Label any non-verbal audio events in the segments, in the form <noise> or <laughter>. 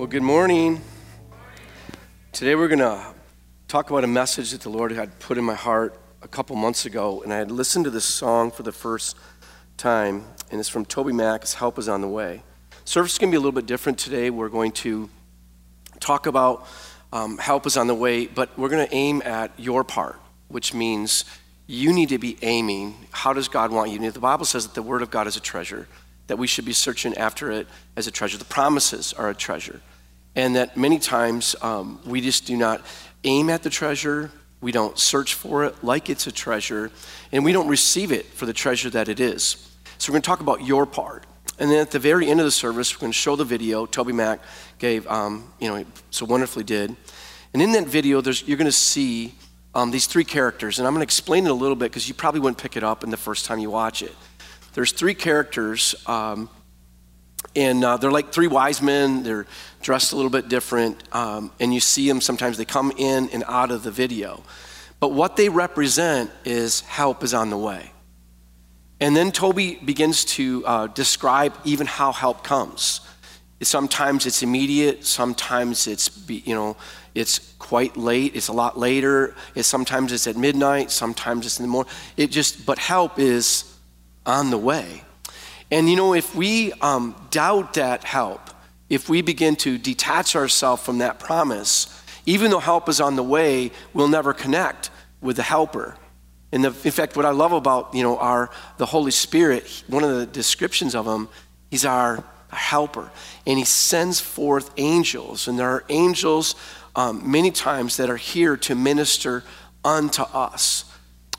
Well, good morning. Today we're going to talk about a message that the Lord had put in my heart a couple months ago, and I had listened to this song for the first time, and it's from TobyMac's Help is on the Way. Service is going to be a little bit different today. We're going to talk about um, help is on the way, but we're going to aim at your part, which means you need to be aiming. How does God want you? The Bible says that the Word of God is a treasure, that we should be searching after it as a treasure. The promises are a treasure and that many times um, we just do not aim at the treasure, we don't search for it like it's a treasure, and we don't receive it for the treasure that it is. So we're going to talk about your part. And then at the very end of the service, we're going to show the video TobyMac gave, um, you know, so wonderfully did. And in that video, you're going to see um, these three characters, and I'm going to explain it a little bit because you probably wouldn't pick it up in the first time you watch it. There's three characters um, and uh, they're like three wise men. They're dressed a little bit different. Um, and you see them sometimes, they come in and out of the video. But what they represent is help is on the way. And then Toby begins to uh, describe even how help comes. Sometimes it's immediate, sometimes it's, you know, it's quite late, it's a lot later, it's, sometimes it's at midnight, sometimes it's in the morning. It just, but help is on the way. And you know, if we um, doubt that help, if we begin to detach ourselves from that promise, even though help is on the way, we'll never connect with the helper. And the, in fact, what I love about you know our the Holy Spirit, one of the descriptions of him, he's our helper, and he sends forth angels, and there are angels um, many times that are here to minister unto us.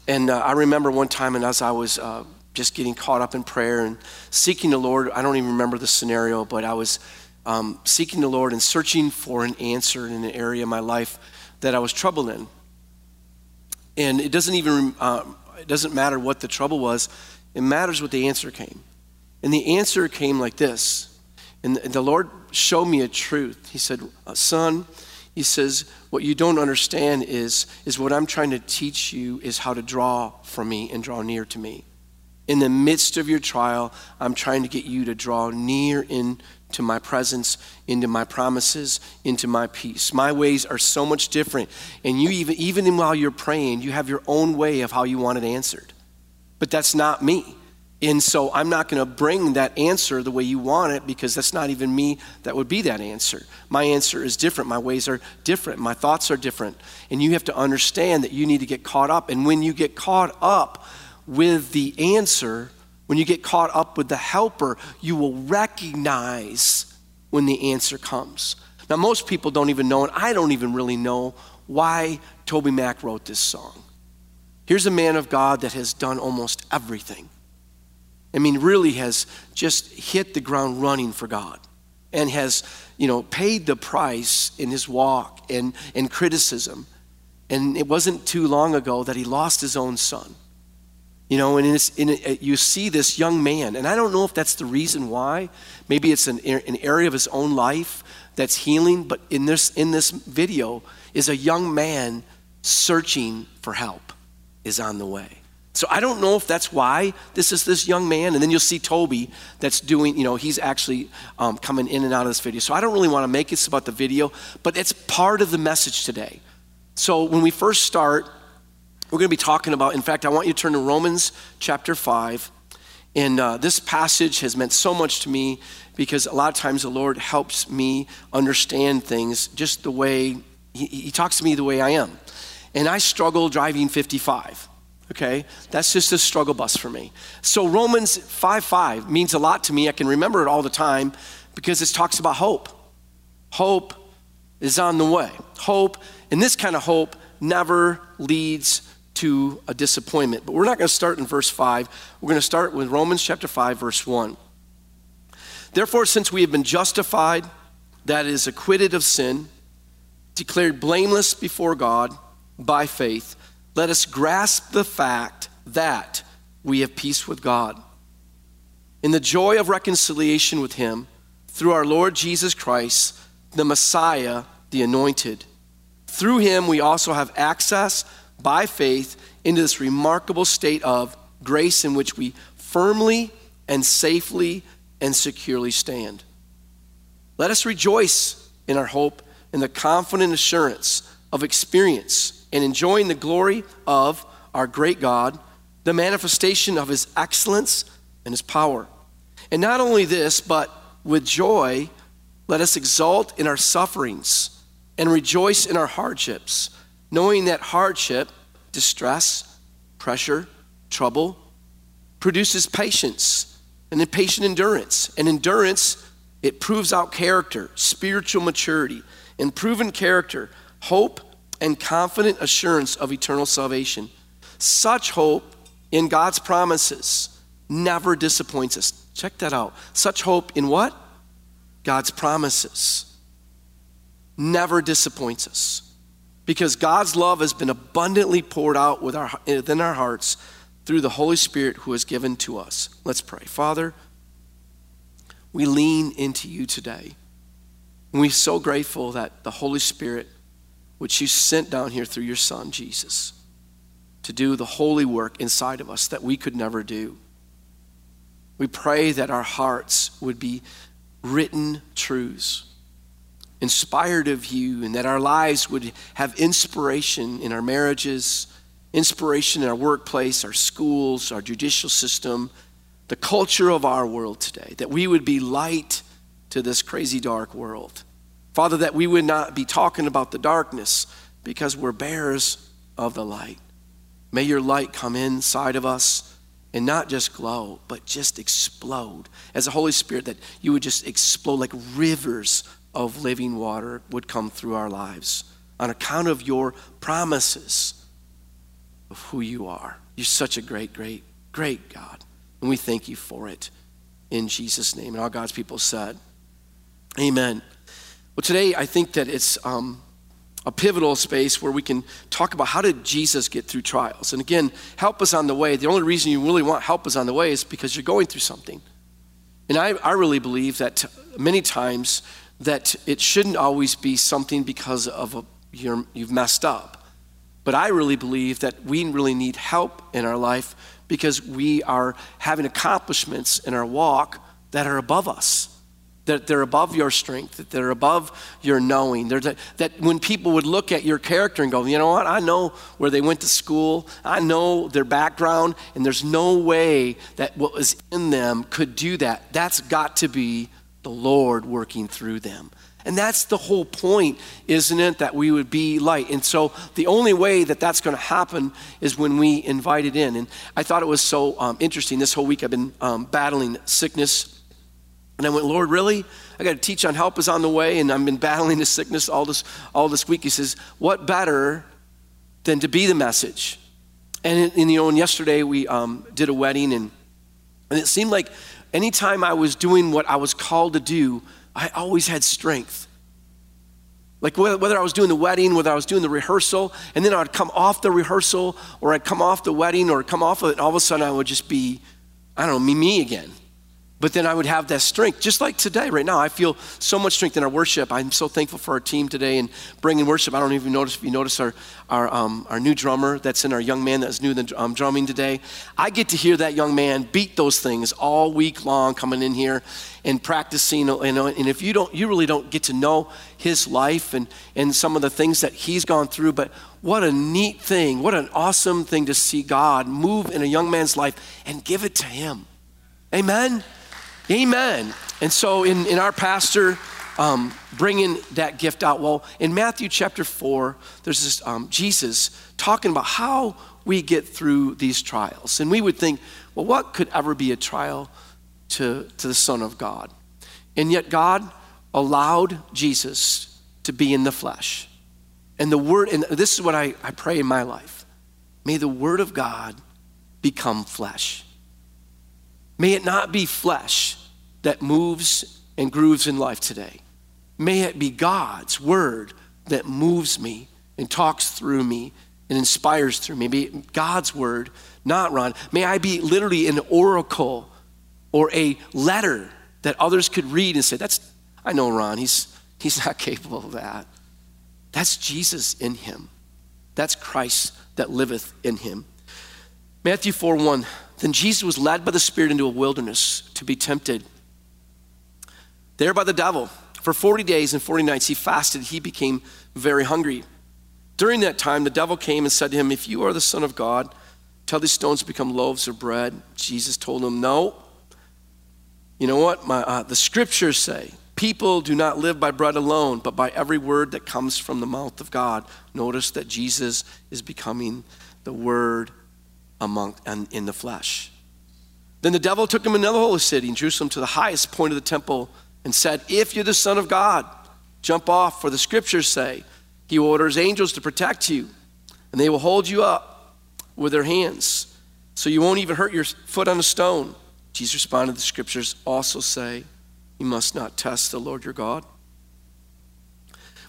And uh, I remember one time, and as I was uh, just getting caught up in prayer and seeking the Lord. I don't even remember the scenario, but I was um, seeking the Lord and searching for an answer in an area of my life that I was troubled in. And it doesn't even uh, it doesn't matter what the trouble was. It matters what the answer came. And the answer came like this. And the Lord showed me a truth. He said, uh, "Son," he says, "what you don't understand is is what I'm trying to teach you is how to draw from me and draw near to me." in the midst of your trial, I'm trying to get you to draw near into my presence, into my promises, into my peace. My ways are so much different. And you even, even while you're praying, you have your own way of how you want it answered. But that's not me. And so I'm not going to bring that answer the way you want it because that's not even me that would be that answer. My answer is different. My ways are different. My thoughts are different. And you have to understand that you need to get caught up. And when you get caught up, with the answer, when you get caught up with the helper, you will recognize when the answer comes. Now, most people don't even know, and I don't even really know why TobyMac wrote this song. Here's a man of God that has done almost everything. I mean, really has just hit the ground running for God and has, you know, paid the price in his walk and, and criticism. And it wasn't too long ago that he lost his own son. You know, and in in you see this young man, and I don't know if that's the reason why. Maybe it's an, an area of his own life that's healing, but in this, in this video is a young man searching for help is on the way. So I don't know if that's why this is this young man. And then you'll see Toby that's doing, you know, he's actually um, coming in and out of this video. So I don't really want to make this about the video, but it's part of the message today. So when we first start, we're going to be talking about, in fact, I want you to turn to Romans chapter 5. And uh, this passage has meant so much to me because a lot of times the Lord helps me understand things just the way He, he talks to me the way I am. And I struggle driving 55 okay? That's just a struggle bus for me. So romans 5 5 means a lot to me. I can remember it all the time because it talks about hope. Hope is on the way. Hope and this kind of hope never leads to a disappointment. But we're not going to start in verse 5. We're going to start with Romans chapter 5, verse 1. Therefore, since we have been justified that is acquitted of sin, declared blameless before God by faith, let us grasp the fact that we have peace with God. In the joy of reconciliation with Him, through our Lord Jesus Christ, the Messiah, the Anointed. Through Him, we also have access by faith into this remarkable state of grace in which we firmly and safely and securely stand. Let us rejoice in our hope and the confident assurance of experience and enjoying the glory of our great God, the manifestation of his excellence and his power. And not only this, but with joy, let us exult in our sufferings and rejoice in our hardships, knowing that hardship, distress, pressure, trouble produces patience and patient endurance. And endurance, it proves out character, spiritual maturity, and proven character, hope, and confident assurance of eternal salvation. Such hope in God's promises never disappoints us. Check that out. Such hope in what? God's promises never disappoints us because God's love has been abundantly poured out within our hearts through the Holy Spirit who is given to us. Let's pray. Father, we lean into you today. We're so grateful that the Holy Spirit, which you sent down here through your Son, Jesus, to do the holy work inside of us that we could never do. We pray that our hearts would be written truths, inspired of you, and that our lives would have inspiration in our marriages, inspiration in our workplace, our schools, our judicial system, the culture of our world today, that we would be light to this crazy dark world. Father, that we would not be talking about the darkness because we're bearers of the light. May your light come inside of us and not just glow, but just explode. As the Holy Spirit, that you would just explode like rivers of living water would come through our lives on account of your promises of who you are. You're such a great, great, great God. And we thank you for it in Jesus' name. And all God's people said, Amen. Well, today I think that it's um, a pivotal space where we can talk about how did Jesus get through trials. And again, help us on the way. The only reason you really want help us on the way is because you're going through something. And I, I really believe that many times that it shouldn't always be something because of a, you you've messed up. But I really believe that we really need help in our life because we are having accomplishments in our walk that are above us. That they're above your strength, that they're above your knowing. That, that when people would look at your character and go, you know what, I know where they went to school, I know their background, and there's no way that what was in them could do that. That's got to be the Lord working through them. And that's the whole point, isn't it? That we would be light. And so the only way that that's going to happen is when we invite it in. And I thought it was so um, interesting. This whole week I've been um, battling sickness. And I went, Lord, really? I got to teach on help is on the way. And I've been battling this sickness all this, all this week. He says, What better than to be the message? And, and you know, and yesterday we um, did a wedding, and, and it seemed like anytime I was doing what I was called to do, I always had strength. Like whether I was doing the wedding, whether I was doing the rehearsal, and then I'd come off the rehearsal, or I'd come off the wedding, or come off of it, and all of a sudden I would just be, I don't know, me, me again. But then I would have that strength, just like today, right now. I feel so much strength in our worship. I'm so thankful for our team today and bringing worship. I don't even notice if you notice our, our, um, our new drummer that's in our young man that's new the um, drumming today. I get to hear that young man beat those things all week long coming in here and practicing. You know, and if you don't, you really don't get to know his life and, and some of the things that he's gone through. But what a neat thing, what an awesome thing to see God move in a young man's life and give it to him. Amen. Amen. And so, in, in our pastor um, bringing that gift out, well, in Matthew chapter 4, there's this um, Jesus talking about how we get through these trials. And we would think, well, what could ever be a trial to, to the Son of God? And yet, God allowed Jesus to be in the flesh. And the Word, and this is what I, I pray in my life may the Word of God become flesh. May it not be flesh that moves and grooves in life today. May it be God's word that moves me and talks through me and inspires through me. May God's word, not Ron. May I be literally an oracle or a letter that others could read and say, That's, I know Ron, he's, he's not <laughs> capable of that. That's Jesus in him. That's Christ that liveth in him. Matthew 4 1. Then Jesus was led by the Spirit into a wilderness to be tempted. There by the devil. For 40 days and 40 nights he fasted. He became very hungry. During that time, the devil came and said to him, If you are the Son of God, tell these stones to become loaves of bread. Jesus told him, No. You know what? My, uh, the scriptures say, People do not live by bread alone, but by every word that comes from the mouth of God. Notice that Jesus is becoming the word among and in the flesh. Then the devil took him another holy city in Jerusalem to the highest point of the temple and said, If you're the Son of God, jump off, for the scriptures say, He orders angels to protect you, and they will hold you up with their hands, so you won't even hurt your foot on a stone. Jesus responded, The scriptures also say, You must not test the Lord your God.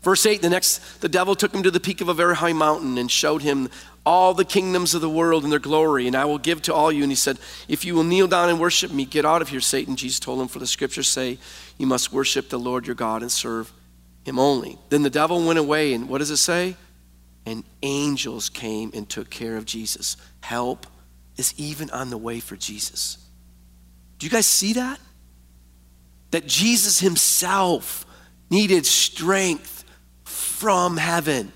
Verse 8, the next, the devil took him to the peak of a very high mountain and showed him all the kingdoms of the world and their glory, and I will give to all you. And he said, If you will kneel down and worship me, get out of here, Satan. Jesus told him, For the scriptures say, You must worship the Lord your God and serve him only. Then the devil went away, and what does it say? And angels came and took care of Jesus. Help is even on the way for Jesus. Do you guys see that? That Jesus himself needed strength from heaven.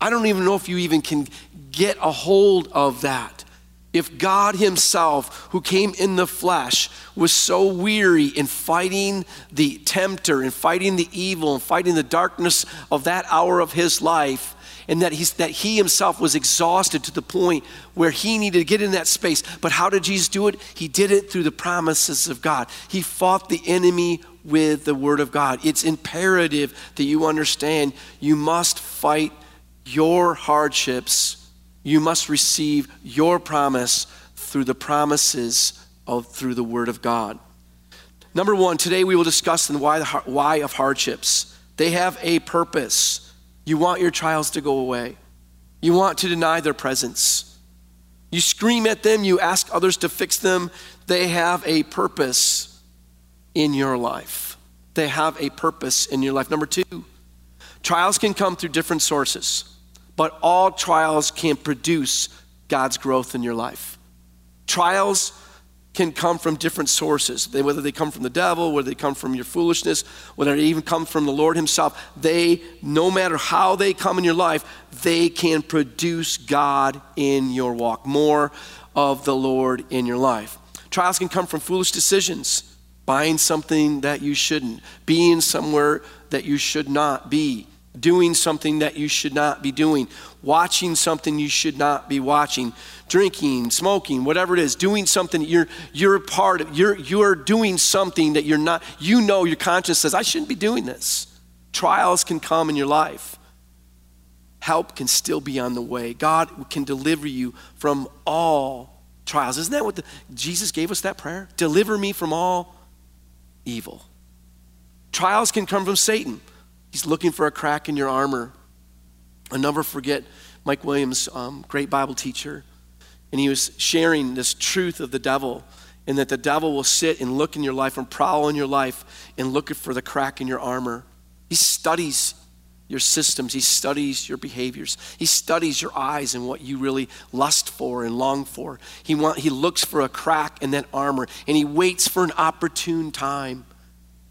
I don't even know if you even can get a hold of that. If God Himself, who came in the flesh, was so weary in fighting the tempter and fighting the evil and fighting the darkness of that hour of His life, and that, he's, that He Himself was exhausted to the point where He needed to get in that space. But how did Jesus do it? He did it through the promises of God. He fought the enemy with the Word of God. It's imperative that you understand you must fight your hardships, you must receive your promise through the promises of through the Word of God. Number one, today we will discuss the why, the why of hardships. They have a purpose. You want your trials to go away. You want to deny their presence. You scream at them, you ask others to fix them. They have a purpose in your life. They have a purpose in your life. Number two, trials can come through different sources but all trials can produce God's growth in your life. Trials can come from different sources. They, whether they come from the devil, whether they come from your foolishness, whether they even come from the Lord Himself, they, no matter how they come in your life, they can produce God in your walk, more of the Lord in your life. Trials can come from foolish decisions, buying something that you shouldn't, being somewhere that you should not be, doing something that you should not be doing, watching something you should not be watching, drinking, smoking, whatever it is, doing something you're you're part of, you're you're doing something that you're not, you know your conscience says, I shouldn't be doing this. Trials can come in your life. Help can still be on the way. God can deliver you from all trials. Isn't that what the, Jesus gave us that prayer? Deliver me from all evil. Trials can come from Satan. He's looking for a crack in your armor. I'll never forget Mike Williams, um, great Bible teacher, and he was sharing this truth of the devil, and that the devil will sit and look in your life and prowl in your life and look for the crack in your armor. He studies your systems, he studies your behaviors, he studies your eyes and what you really lust for and long for. He, want, he looks for a crack in that armor, and he waits for an opportune time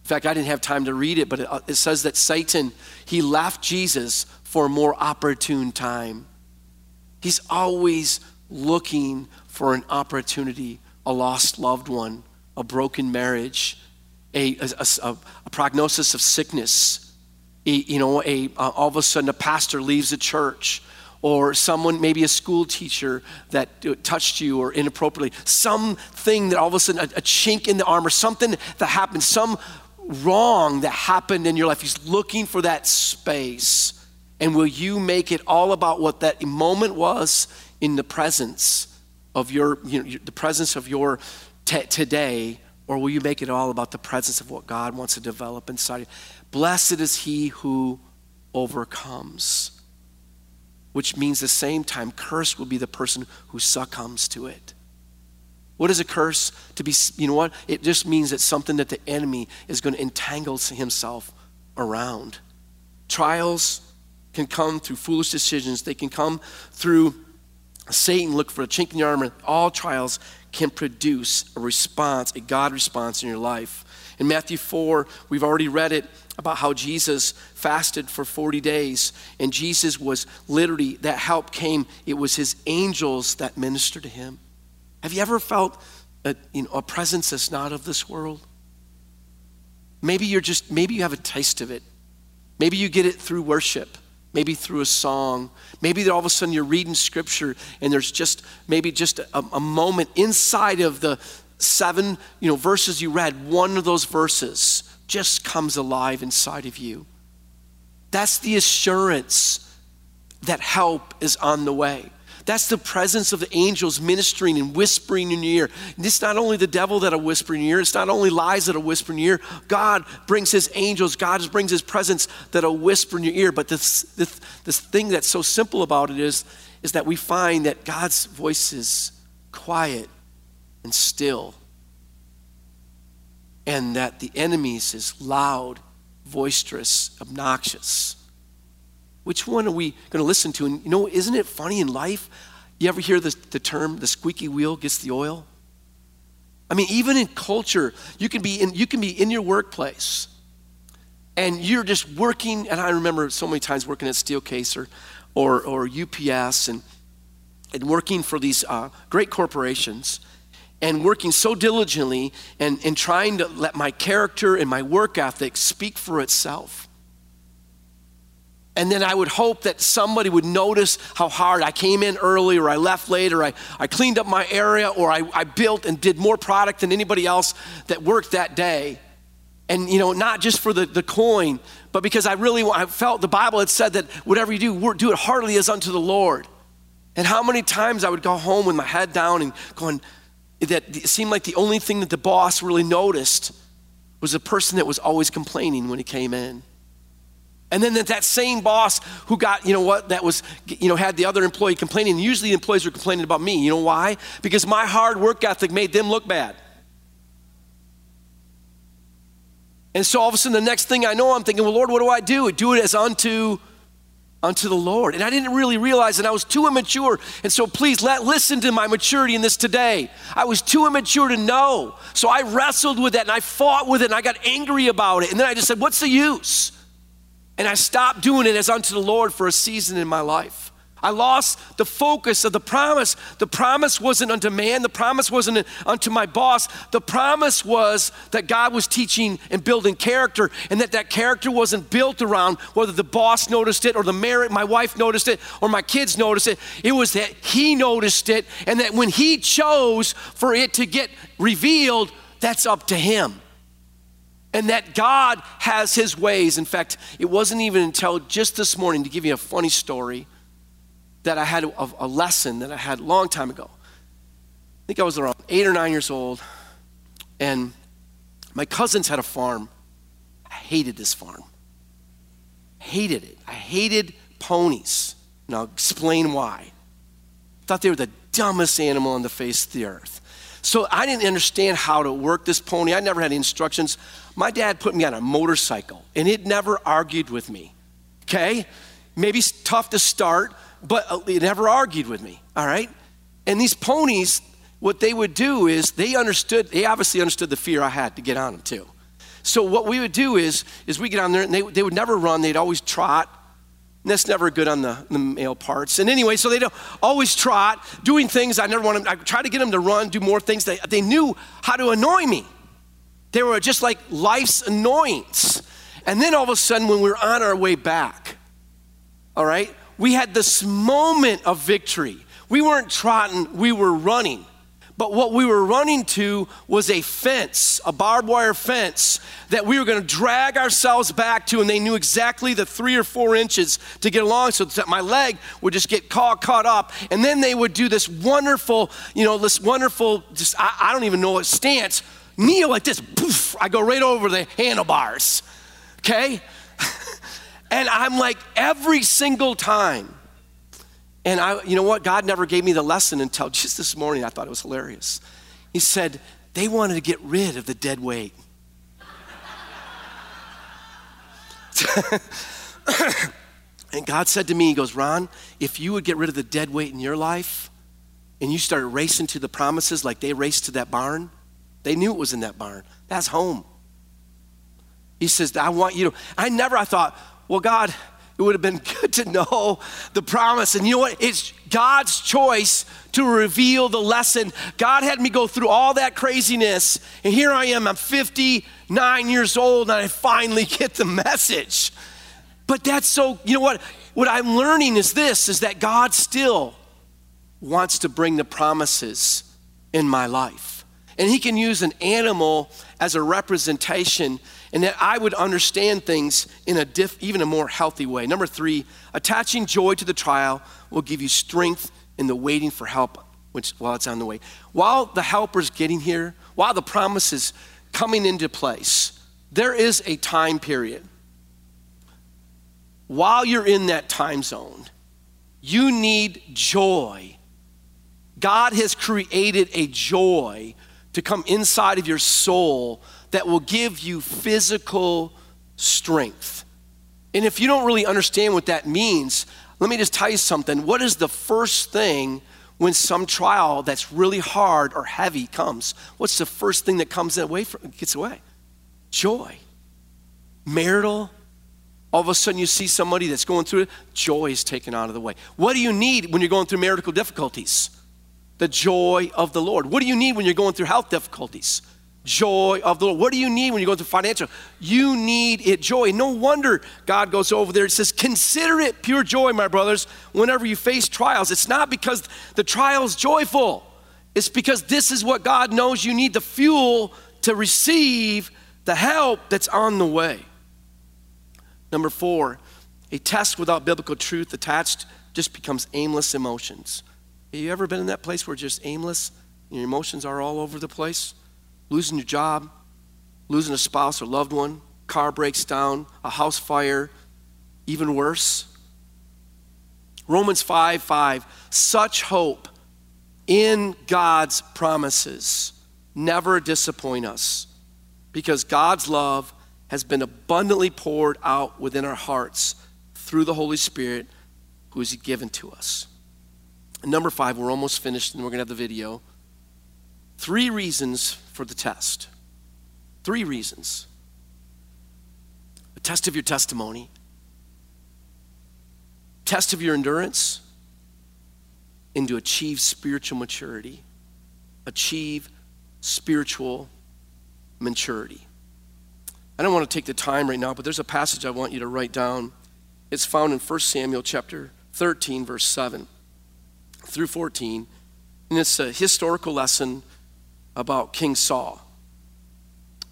fact, I didn't have time to read it, but it, it says that Satan, he left Jesus for a more opportune time. He's always looking for an opportunity, a lost loved one, a broken marriage, a, a, a, a prognosis of sickness. A, you know, a, uh, all of a sudden a pastor leaves a church or someone, maybe a school teacher that touched you or inappropriately, something that all of a sudden, a, a, chink in the armor, something that happened, some wrong that happened in your life. He's looking for that space. And will you make it all about what that moment was in the presence of your, you know, the presence of your t- today Or will you make it all about the presence of what God wants to develop inside you? Blessed is he who overcomes, which means the same time, cursed will be the person who succumbs to it. What is a curse? To be, you know what? It just means it's something that the enemy is going to entangle himself around. Trials can come through foolish decisions, they can come through Satan look for a chink in your armor. All trials can produce a response, a God response in your life. In Matthew 4, we've already read it about how Jesus fasted for 40 days, and Jesus was literally, that help came, it was his angels that ministered to him. Have you ever felt a, you know, a presence that's not of this world? Maybe you're just, maybe you have a taste of it. Maybe you get it through worship maybe through a song. Maybe all of a sudden you're reading scripture and there's just maybe just a, a, moment inside of the seven you know, verses you read, one of those verses just comes alive inside of you. That's the assurance that help is on the way. That's the presence of the angels ministering and whispering in your ear. And it's not only the devil that'll whisper in your ear, it's not only lies that'll whisper in your ear. God brings his angels, God brings his presence that'll whisper in your ear. But this, this, this thing that's so simple about it is, is that we find that God's voice is quiet and still, and that the enemy's is loud, boisterous, obnoxious. Which one are we going to listen to? And you know, isn't it funny in life? You ever hear the, the term, the squeaky wheel gets the oil? I mean, even in culture, you can be in, you can be in your workplace and you're just working. And I remember so many times working at Steelcase or, or, or UPS and, and working for these uh, great corporations and working so diligently and, and trying to let my character and my work ethic speak for itself. And then I would hope that somebody would notice how hard I came in early or I left late or I, I cleaned up my area or I, I built and did more product than anybody else that worked that day. And, you know, not just for the, the coin, but because I really I felt the Bible had said that whatever you do, do it heartily as unto the Lord. And how many times I would go home with my head down and going, that it seemed like the only thing that the boss really noticed was the person that was always complaining when he came in. And then that, same boss who got, you know what, that was, you know, had the other employee complaining. Usually the employees were complaining about me. You know why? Because my hard work ethic made them look bad. And so all of a sudden, the next thing I know, I'm thinking, well, Lord, what do I do? I do it as unto unto the Lord. And I didn't really realize that I was too immature. And so please let listen to my maturity in this today. I was too immature to know. So I wrestled with that and I fought with it and I got angry about it. And then I just said, what's the use? And I stopped doing it as unto the Lord for a season in my life. I lost the focus of the promise. The promise wasn't unto man, the promise wasn't unto my boss. The promise was that God was teaching and building character, and that that character wasn't built around whether the boss noticed it or the married, my wife noticed it or my kids noticed it. It was that He noticed it, and that when He chose for it to get revealed, that's up to Him and that God has his ways. In fact, it wasn't even until just this morning, to give you a funny story, that I had a, a, lesson that I had a long time ago. I think I was around eight or nine years old, and my cousins had a farm. I hated this farm. Hated it. I hated ponies. And I'll explain why. I Thought they were the dumbest animal on the face of the earth. So I didn't understand how to work this pony. I never had instructions. My dad put me on a motorcycle, and it never argued with me. Okay? Maybe tough to start, but uh, it never argued with me. All right? And these ponies, what they would do is they understood, they obviously understood the fear I had to get on them too. So what we would do is, is we get on there and they, they would never run, they'd always trot. And that's never good on the, the male parts. And anyway, so they don't always trot, doing things I never want them, I try to get them to run, do more things. They, they knew how to annoy me. They were just like life's annoyance. And then all of a sudden, when we were on our way back, all right, we had this moment of victory. We weren't trotting, we were running. But what we were running to was a fence, a barbed wire fence that we were going to drag ourselves back to, and they knew exactly the three or four inches to get along so that my leg would just get caught, caught up. And then they would do this wonderful, you know, this wonderful, just, I, I don't even know what stance kneel like this, poof, I go right over the handlebars, okay? <laughs> and I'm like, every single time. And I, you know what? God never gave me the lesson until just this morning. I thought it was hilarious. He said, they wanted to get rid of the dead weight. <laughs> and God said to me, He goes, Ron, if you would get rid of the dead weight in your life and you started racing to the promises like they raced to that barn, they knew it was in that barn. That's home. He says, I want you to. I never, I thought, well, God, it would have been <laughs> good to know the promise. And you know what? It's God's choice to reveal the lesson. God had me go through all that craziness, and here I am. I'm 59 years old, and I finally <laughs> get the message. But that's so, you know what? What I'm learning is this is that God still wants to bring the promises in my life. And He can use an animal as a representation and that I would understand things in a diff, even a more healthy way. Number three, attaching joy to the trial will give you strength in the waiting for help which, while it's on the way. While the helper's getting here, while the promise is coming into place, there is a time period. While you're in that time zone, you need joy. God has created a joy to come inside of your soul that will give you physical strength. And if you don't really understand what that means, let me just tell you something. What is the first thing when some trial that's really hard or heavy comes? What's the first thing that comes away from gets away? Joy. Marital. All of a sudden you see somebody that's going through it, joy is taken out of the way. What do you need when you're going through marital difficulties? The joy of the Lord. What do you need when you're going through health difficulties? joy of the Lord. What do you need when you're going through financial? You need it joy. No wonder God goes over there and says, Consider it pure joy, my brothers, whenever you face trials. It's not because the trial's joyful, it's because this is what God knows you need the fuel to receive the help that's on the way. Number four, a test without biblical truth attached just becomes aimless emotions. Have you ever been in that place where just aimless? Your emotions are all over the place? losing your job, losing a spouse or loved one, car breaks down, a house fire, even worse. Romans 5 5, such hope in God's promises never disappoint us because God's love has been abundantly poured out within our hearts through the Holy Spirit who is given to us. Number five, we're almost finished and we're going to have the video. Three reasons for the test. Three reasons a test of your testimony, test of your endurance, and to achieve spiritual maturity. Achieve spiritual maturity. I don't want to take the time right now, but there's a passage I want you to write down. It's found in 1 Samuel chapter 13, verse 7 through 14. And it's a historical lesson about King Saul.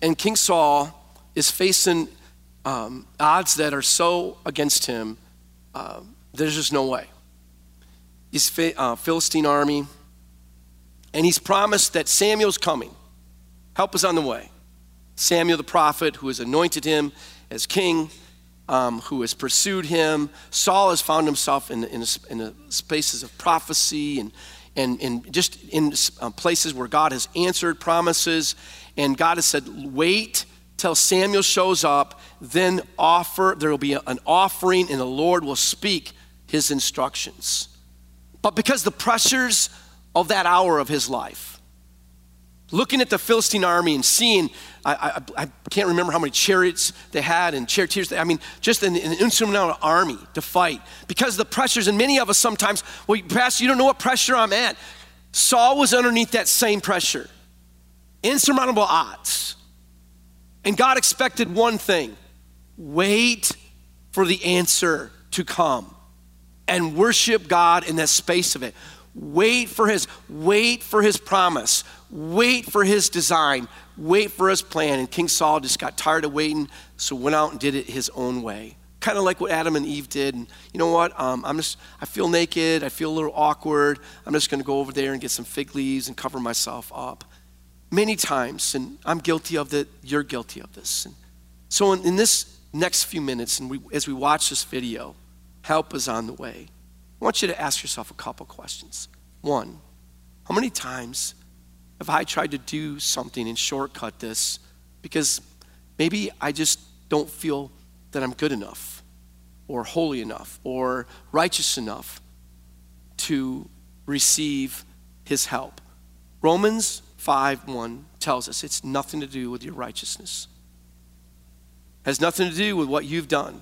And King Saul is facing um, odds that are so against him, uh, there's just no way. He's uh, Philistine army, and he's promised that Samuel's coming. Help is on the way. Samuel the prophet, who has anointed him as king, um, who has pursued him. Saul has found himself in, in, in spaces of prophecy and and, and just in uh, places where God has answered promises. And God has said, wait till Samuel shows up, then offer, there will be an offering, and the Lord will speak his instructions. But because the pressures of that hour of his life, looking at the Philistine army and seeing, I, I, I, can't remember how many chariots they had and charioteers. I mean, just an, an insurmountable army to fight because the pressures, and many of us sometimes, well, Pastor, you don't know what pressure I'm at. Saul was underneath that same pressure, insurmountable odds. And God expected one thing wait for the answer to come and worship God in that space of it. Wait for his, wait for his promise. Wait for his design. Wait for his plan. And King Saul just got tired of waiting, so went out and did it his own way. Kind of like what Adam and Eve did. And you know what? Um, I'm just, I feel naked. I feel a little awkward. I'm just going to go over there and get some fig leaves and cover myself up. many times, and I'm guilty of it, you're guilty of this. And so, in, in this next few minutes, and we, as we watch this video, help is on the way. I want you to ask yourself a couple questions. One, how many times have I tried to do something and shortcut this because maybe I just don't feel that I'm good enough or holy enough or righteous enough to receive his help? Romans 5 1 tells us it's nothing to do with your righteousness. It has nothing to do with what you've done.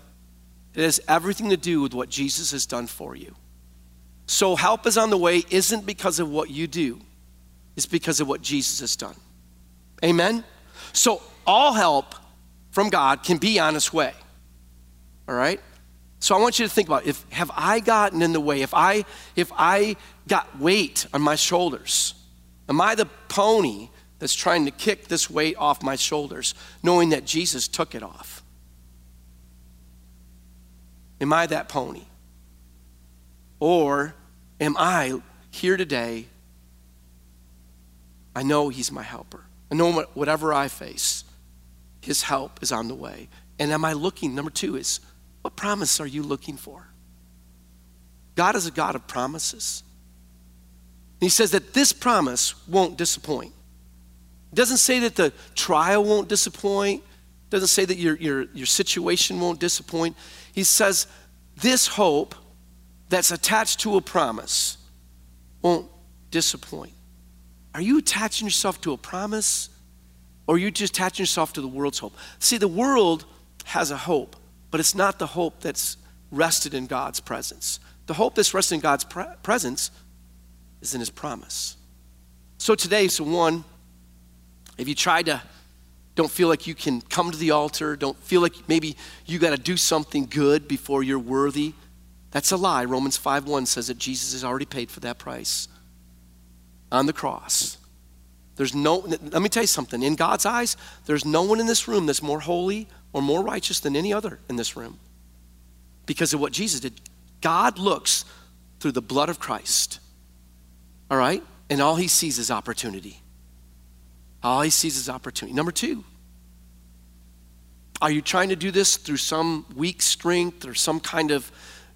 It has everything to do with what Jesus has done for you. So, help is on the way isn't because of what you do, it's because of what Jesus has done. Amen? So, all help from God can be on its way. All right? So I want you to think about if have I gotten in the way? If I if I got weight on my shoulders, am I the pony that's trying to kick this weight off my shoulders, knowing that Jesus took it off? Am I that pony? Or am I here today? I know He's my helper. I know whatever I face, His help is on the way. And am I looking? Number two is, what promise are you looking for? God is a God of promises. He says that this promise won't disappoint. It doesn't say that the trial won't disappoint. It doesn't say that your, your, your situation won't disappoint. He says this hope that's attached to a promise won't disappoint. Are you attaching yourself to a promise or are you just attaching yourself to the world's hope? See, the world has a hope, but it's not the hope that's rested in God's presence. The hope that's rested in God's pre- presence is in His promise. So today, so one, if you try to, don't feel like you can come to the altar, don't feel like maybe you got to do something good before you're worthy, that's a lie. Romans 5:1 says that Jesus has already paid for that price on the cross. There's no, let me tell you something. In God's eyes, there's no one in this room that's more holy or more righteous than any other in this room because of what Jesus did. God looks through the blood of Christ, all right? And all he sees is opportunity. All he sees is opportunity. Number two, are you trying to do this through some weak strength or some kind of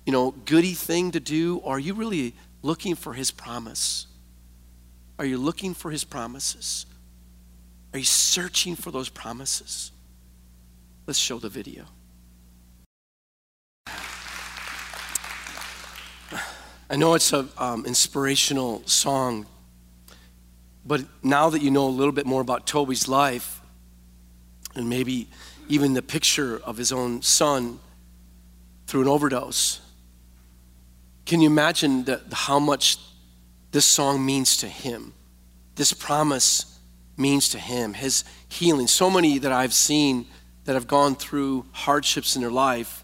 you know, goody thing to do? Or are you really looking for his promise? Are you looking for his promises? Are you searching for those promises? Let's show the video. I know it's an um, inspirational song, but now that you know a little bit more about Toby's life, and maybe even the picture of his own son through an overdose, can you imagine the, how much this song means to him? This promise means to him, his healing. So many that I've seen that have gone through hardships in their life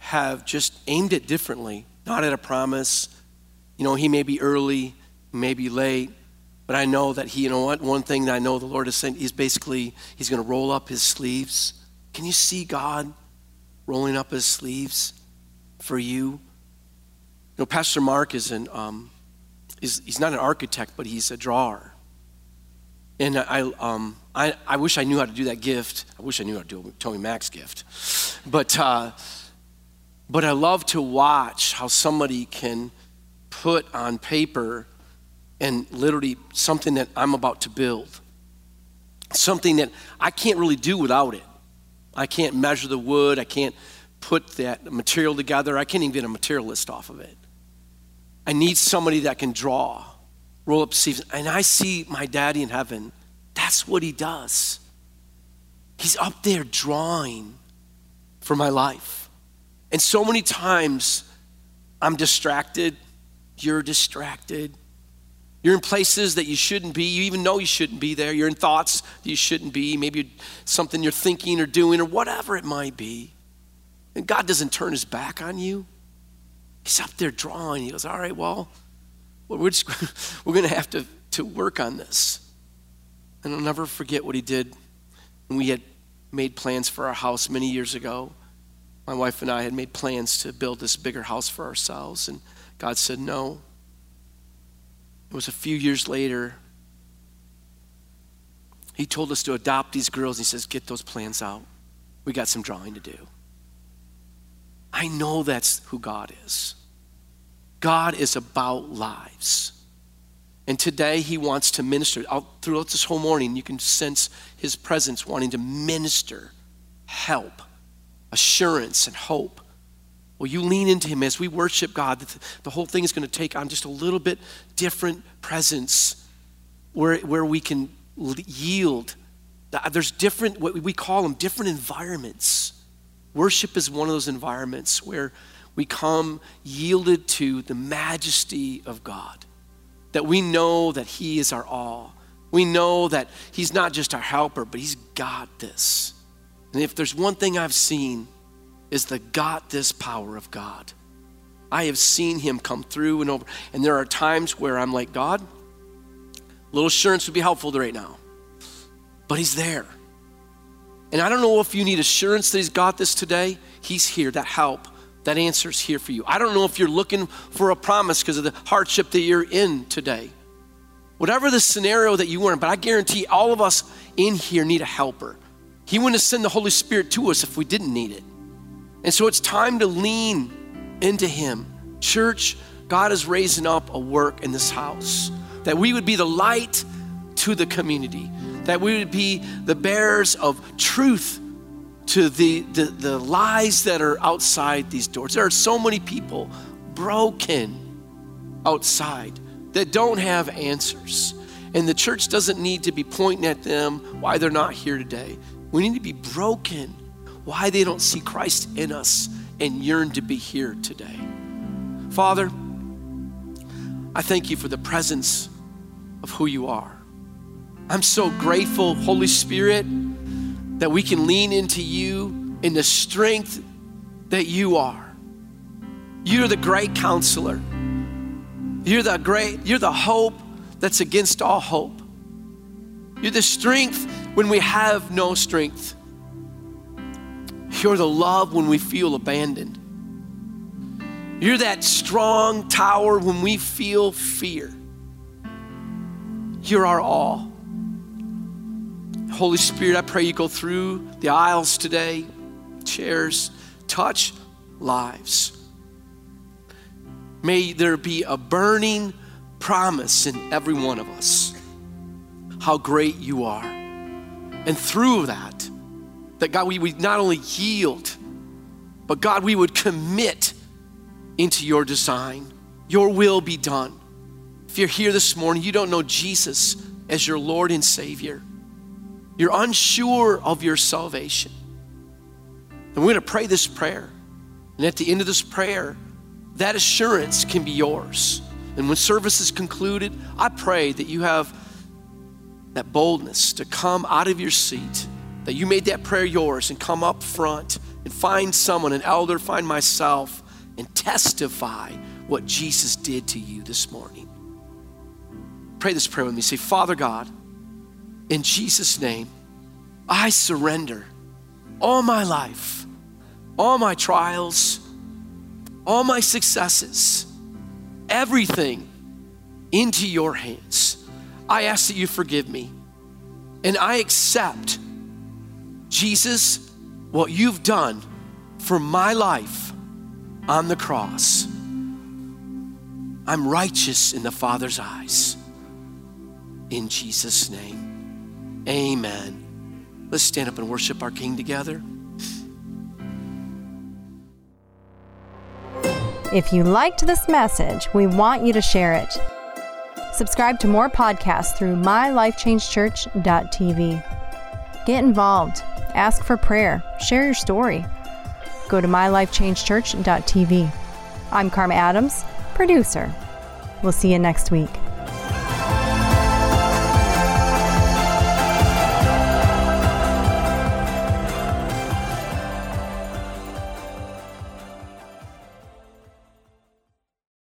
have just aimed it differently, not at a promise. You know, he may be early, may be late, but I know that he, you know what? One thing that I know the Lord is saying, he's basically, he's going to roll up his sleeves. Can you see God rolling up his sleeves for you? Know, Pastor Mark is an, um, is, he's not an architect, but he's a drawer. And I, um, I, I wish I knew how to do that gift. I wish I knew how to do TobyMac's gift. But, uh, but I love to watch how somebody can put on paper and literally something that I'm about to build. Something that I can't really do without it. I can't measure the wood. I can't put that material together. I can't even get a materialist off of it. I need somebody that can draw, roll up sleeves. And I see my daddy in heaven. That's what he does. He's up there drawing for my life. And so many times I'm distracted, you're distracted. You're in places that you shouldn't be. You even know you shouldn't be there. You're in thoughts that you shouldn't be. Maybe something you're thinking or doing or whatever it might be. And God doesn't turn his back on you. He's up there drawing. He goes, All right, well, we're, <laughs> we're going to have to, to work on this. And I'll never forget what he did we had made plans for our house many years ago. My wife and I had made plans to build this bigger house for ourselves, and God said no. It was a few years later He told us to adopt these girls. He says, Get those plans out. We got some drawing to do. I know that's who God is. God is about lives. And today he wants to minister. Out throughout this whole morning, you can sense his presence wanting to minister, help, assurance, and hope. Will you lean into him as we worship God? The whole thing is going to take on just a little bit different presence where, where we can yield. There's different, what we call them, different environments. Worship is one of those environments where we come yielded to the majesty of God. That we know that He is our all. We know that He's not just our helper, but He's got this. And if there's one thing I've seen, is the got this power of God. I have seen Him come through and over. And there are times where I'm like, God, little assurance would be helpful right now. But He's there. And I don't know if you need assurance that He's got this today. He's here, that help that answer is here for you. I don't know if you're looking for a promise because of the hardship that you're in today. Whatever the scenario that you are in, but I guarantee all of us in here need a helper. He wouldn't have sent the Holy Spirit to us if we didn't need it. And so it's time to lean into Him. Church, God is raising up a work in this house that we would be the light to the community, that we would be the bearers of truth to the, the, the lies that are outside these doors. There are so many people broken outside that don't have answers. And the church doesn't need to be pointing at them why they're not here today. We need to be broken why they don't see Christ in us and yearn to be here today. Father, I thank you for the presence of who you are. I'm so grateful, Holy Spirit that we can lean into you in the strength that you are. You're the great counselor. You're the great, you're the hope that's against all hope. You're the strength when we have no strength. You're the love when we feel abandoned. You're that strong tower when we feel fear. You're our all. Holy Spirit, I pray you go through the aisles today, chairs, touch lives. May there be a burning promise in every one of us how great you are. And through that, that God, we would not only yield, but God, we would commit into your design. Your will be done. If you're here this morning, you don't know Jesus as your Lord and Savior you're unsure of your salvation. And we're going to pray this prayer. And at the end of this prayer, that assurance can be yours. And when service is concluded, I pray that you have that boldness to come out of your seat, that you made that prayer yours and come up front and find someone, an elder, find myself, and testify what Jesus did to you this morning. Pray this prayer with me. Say, Father God, in Jesus' name, I surrender all my life, all my trials, all my successes, everything into your hands. I ask that you forgive me. And I accept, Jesus, what you've done for my life on the cross. I'm righteous in the Father's eyes. In Jesus' name. Amen. Let's stand up and worship our King together. If you liked this message, we want you to share it. Subscribe to more podcasts through mylifechangechurch.tv. Get involved, ask for prayer, share your story. Go to mylifechangechurch.tv. I'm Karma Adams, producer. We'll see you next week.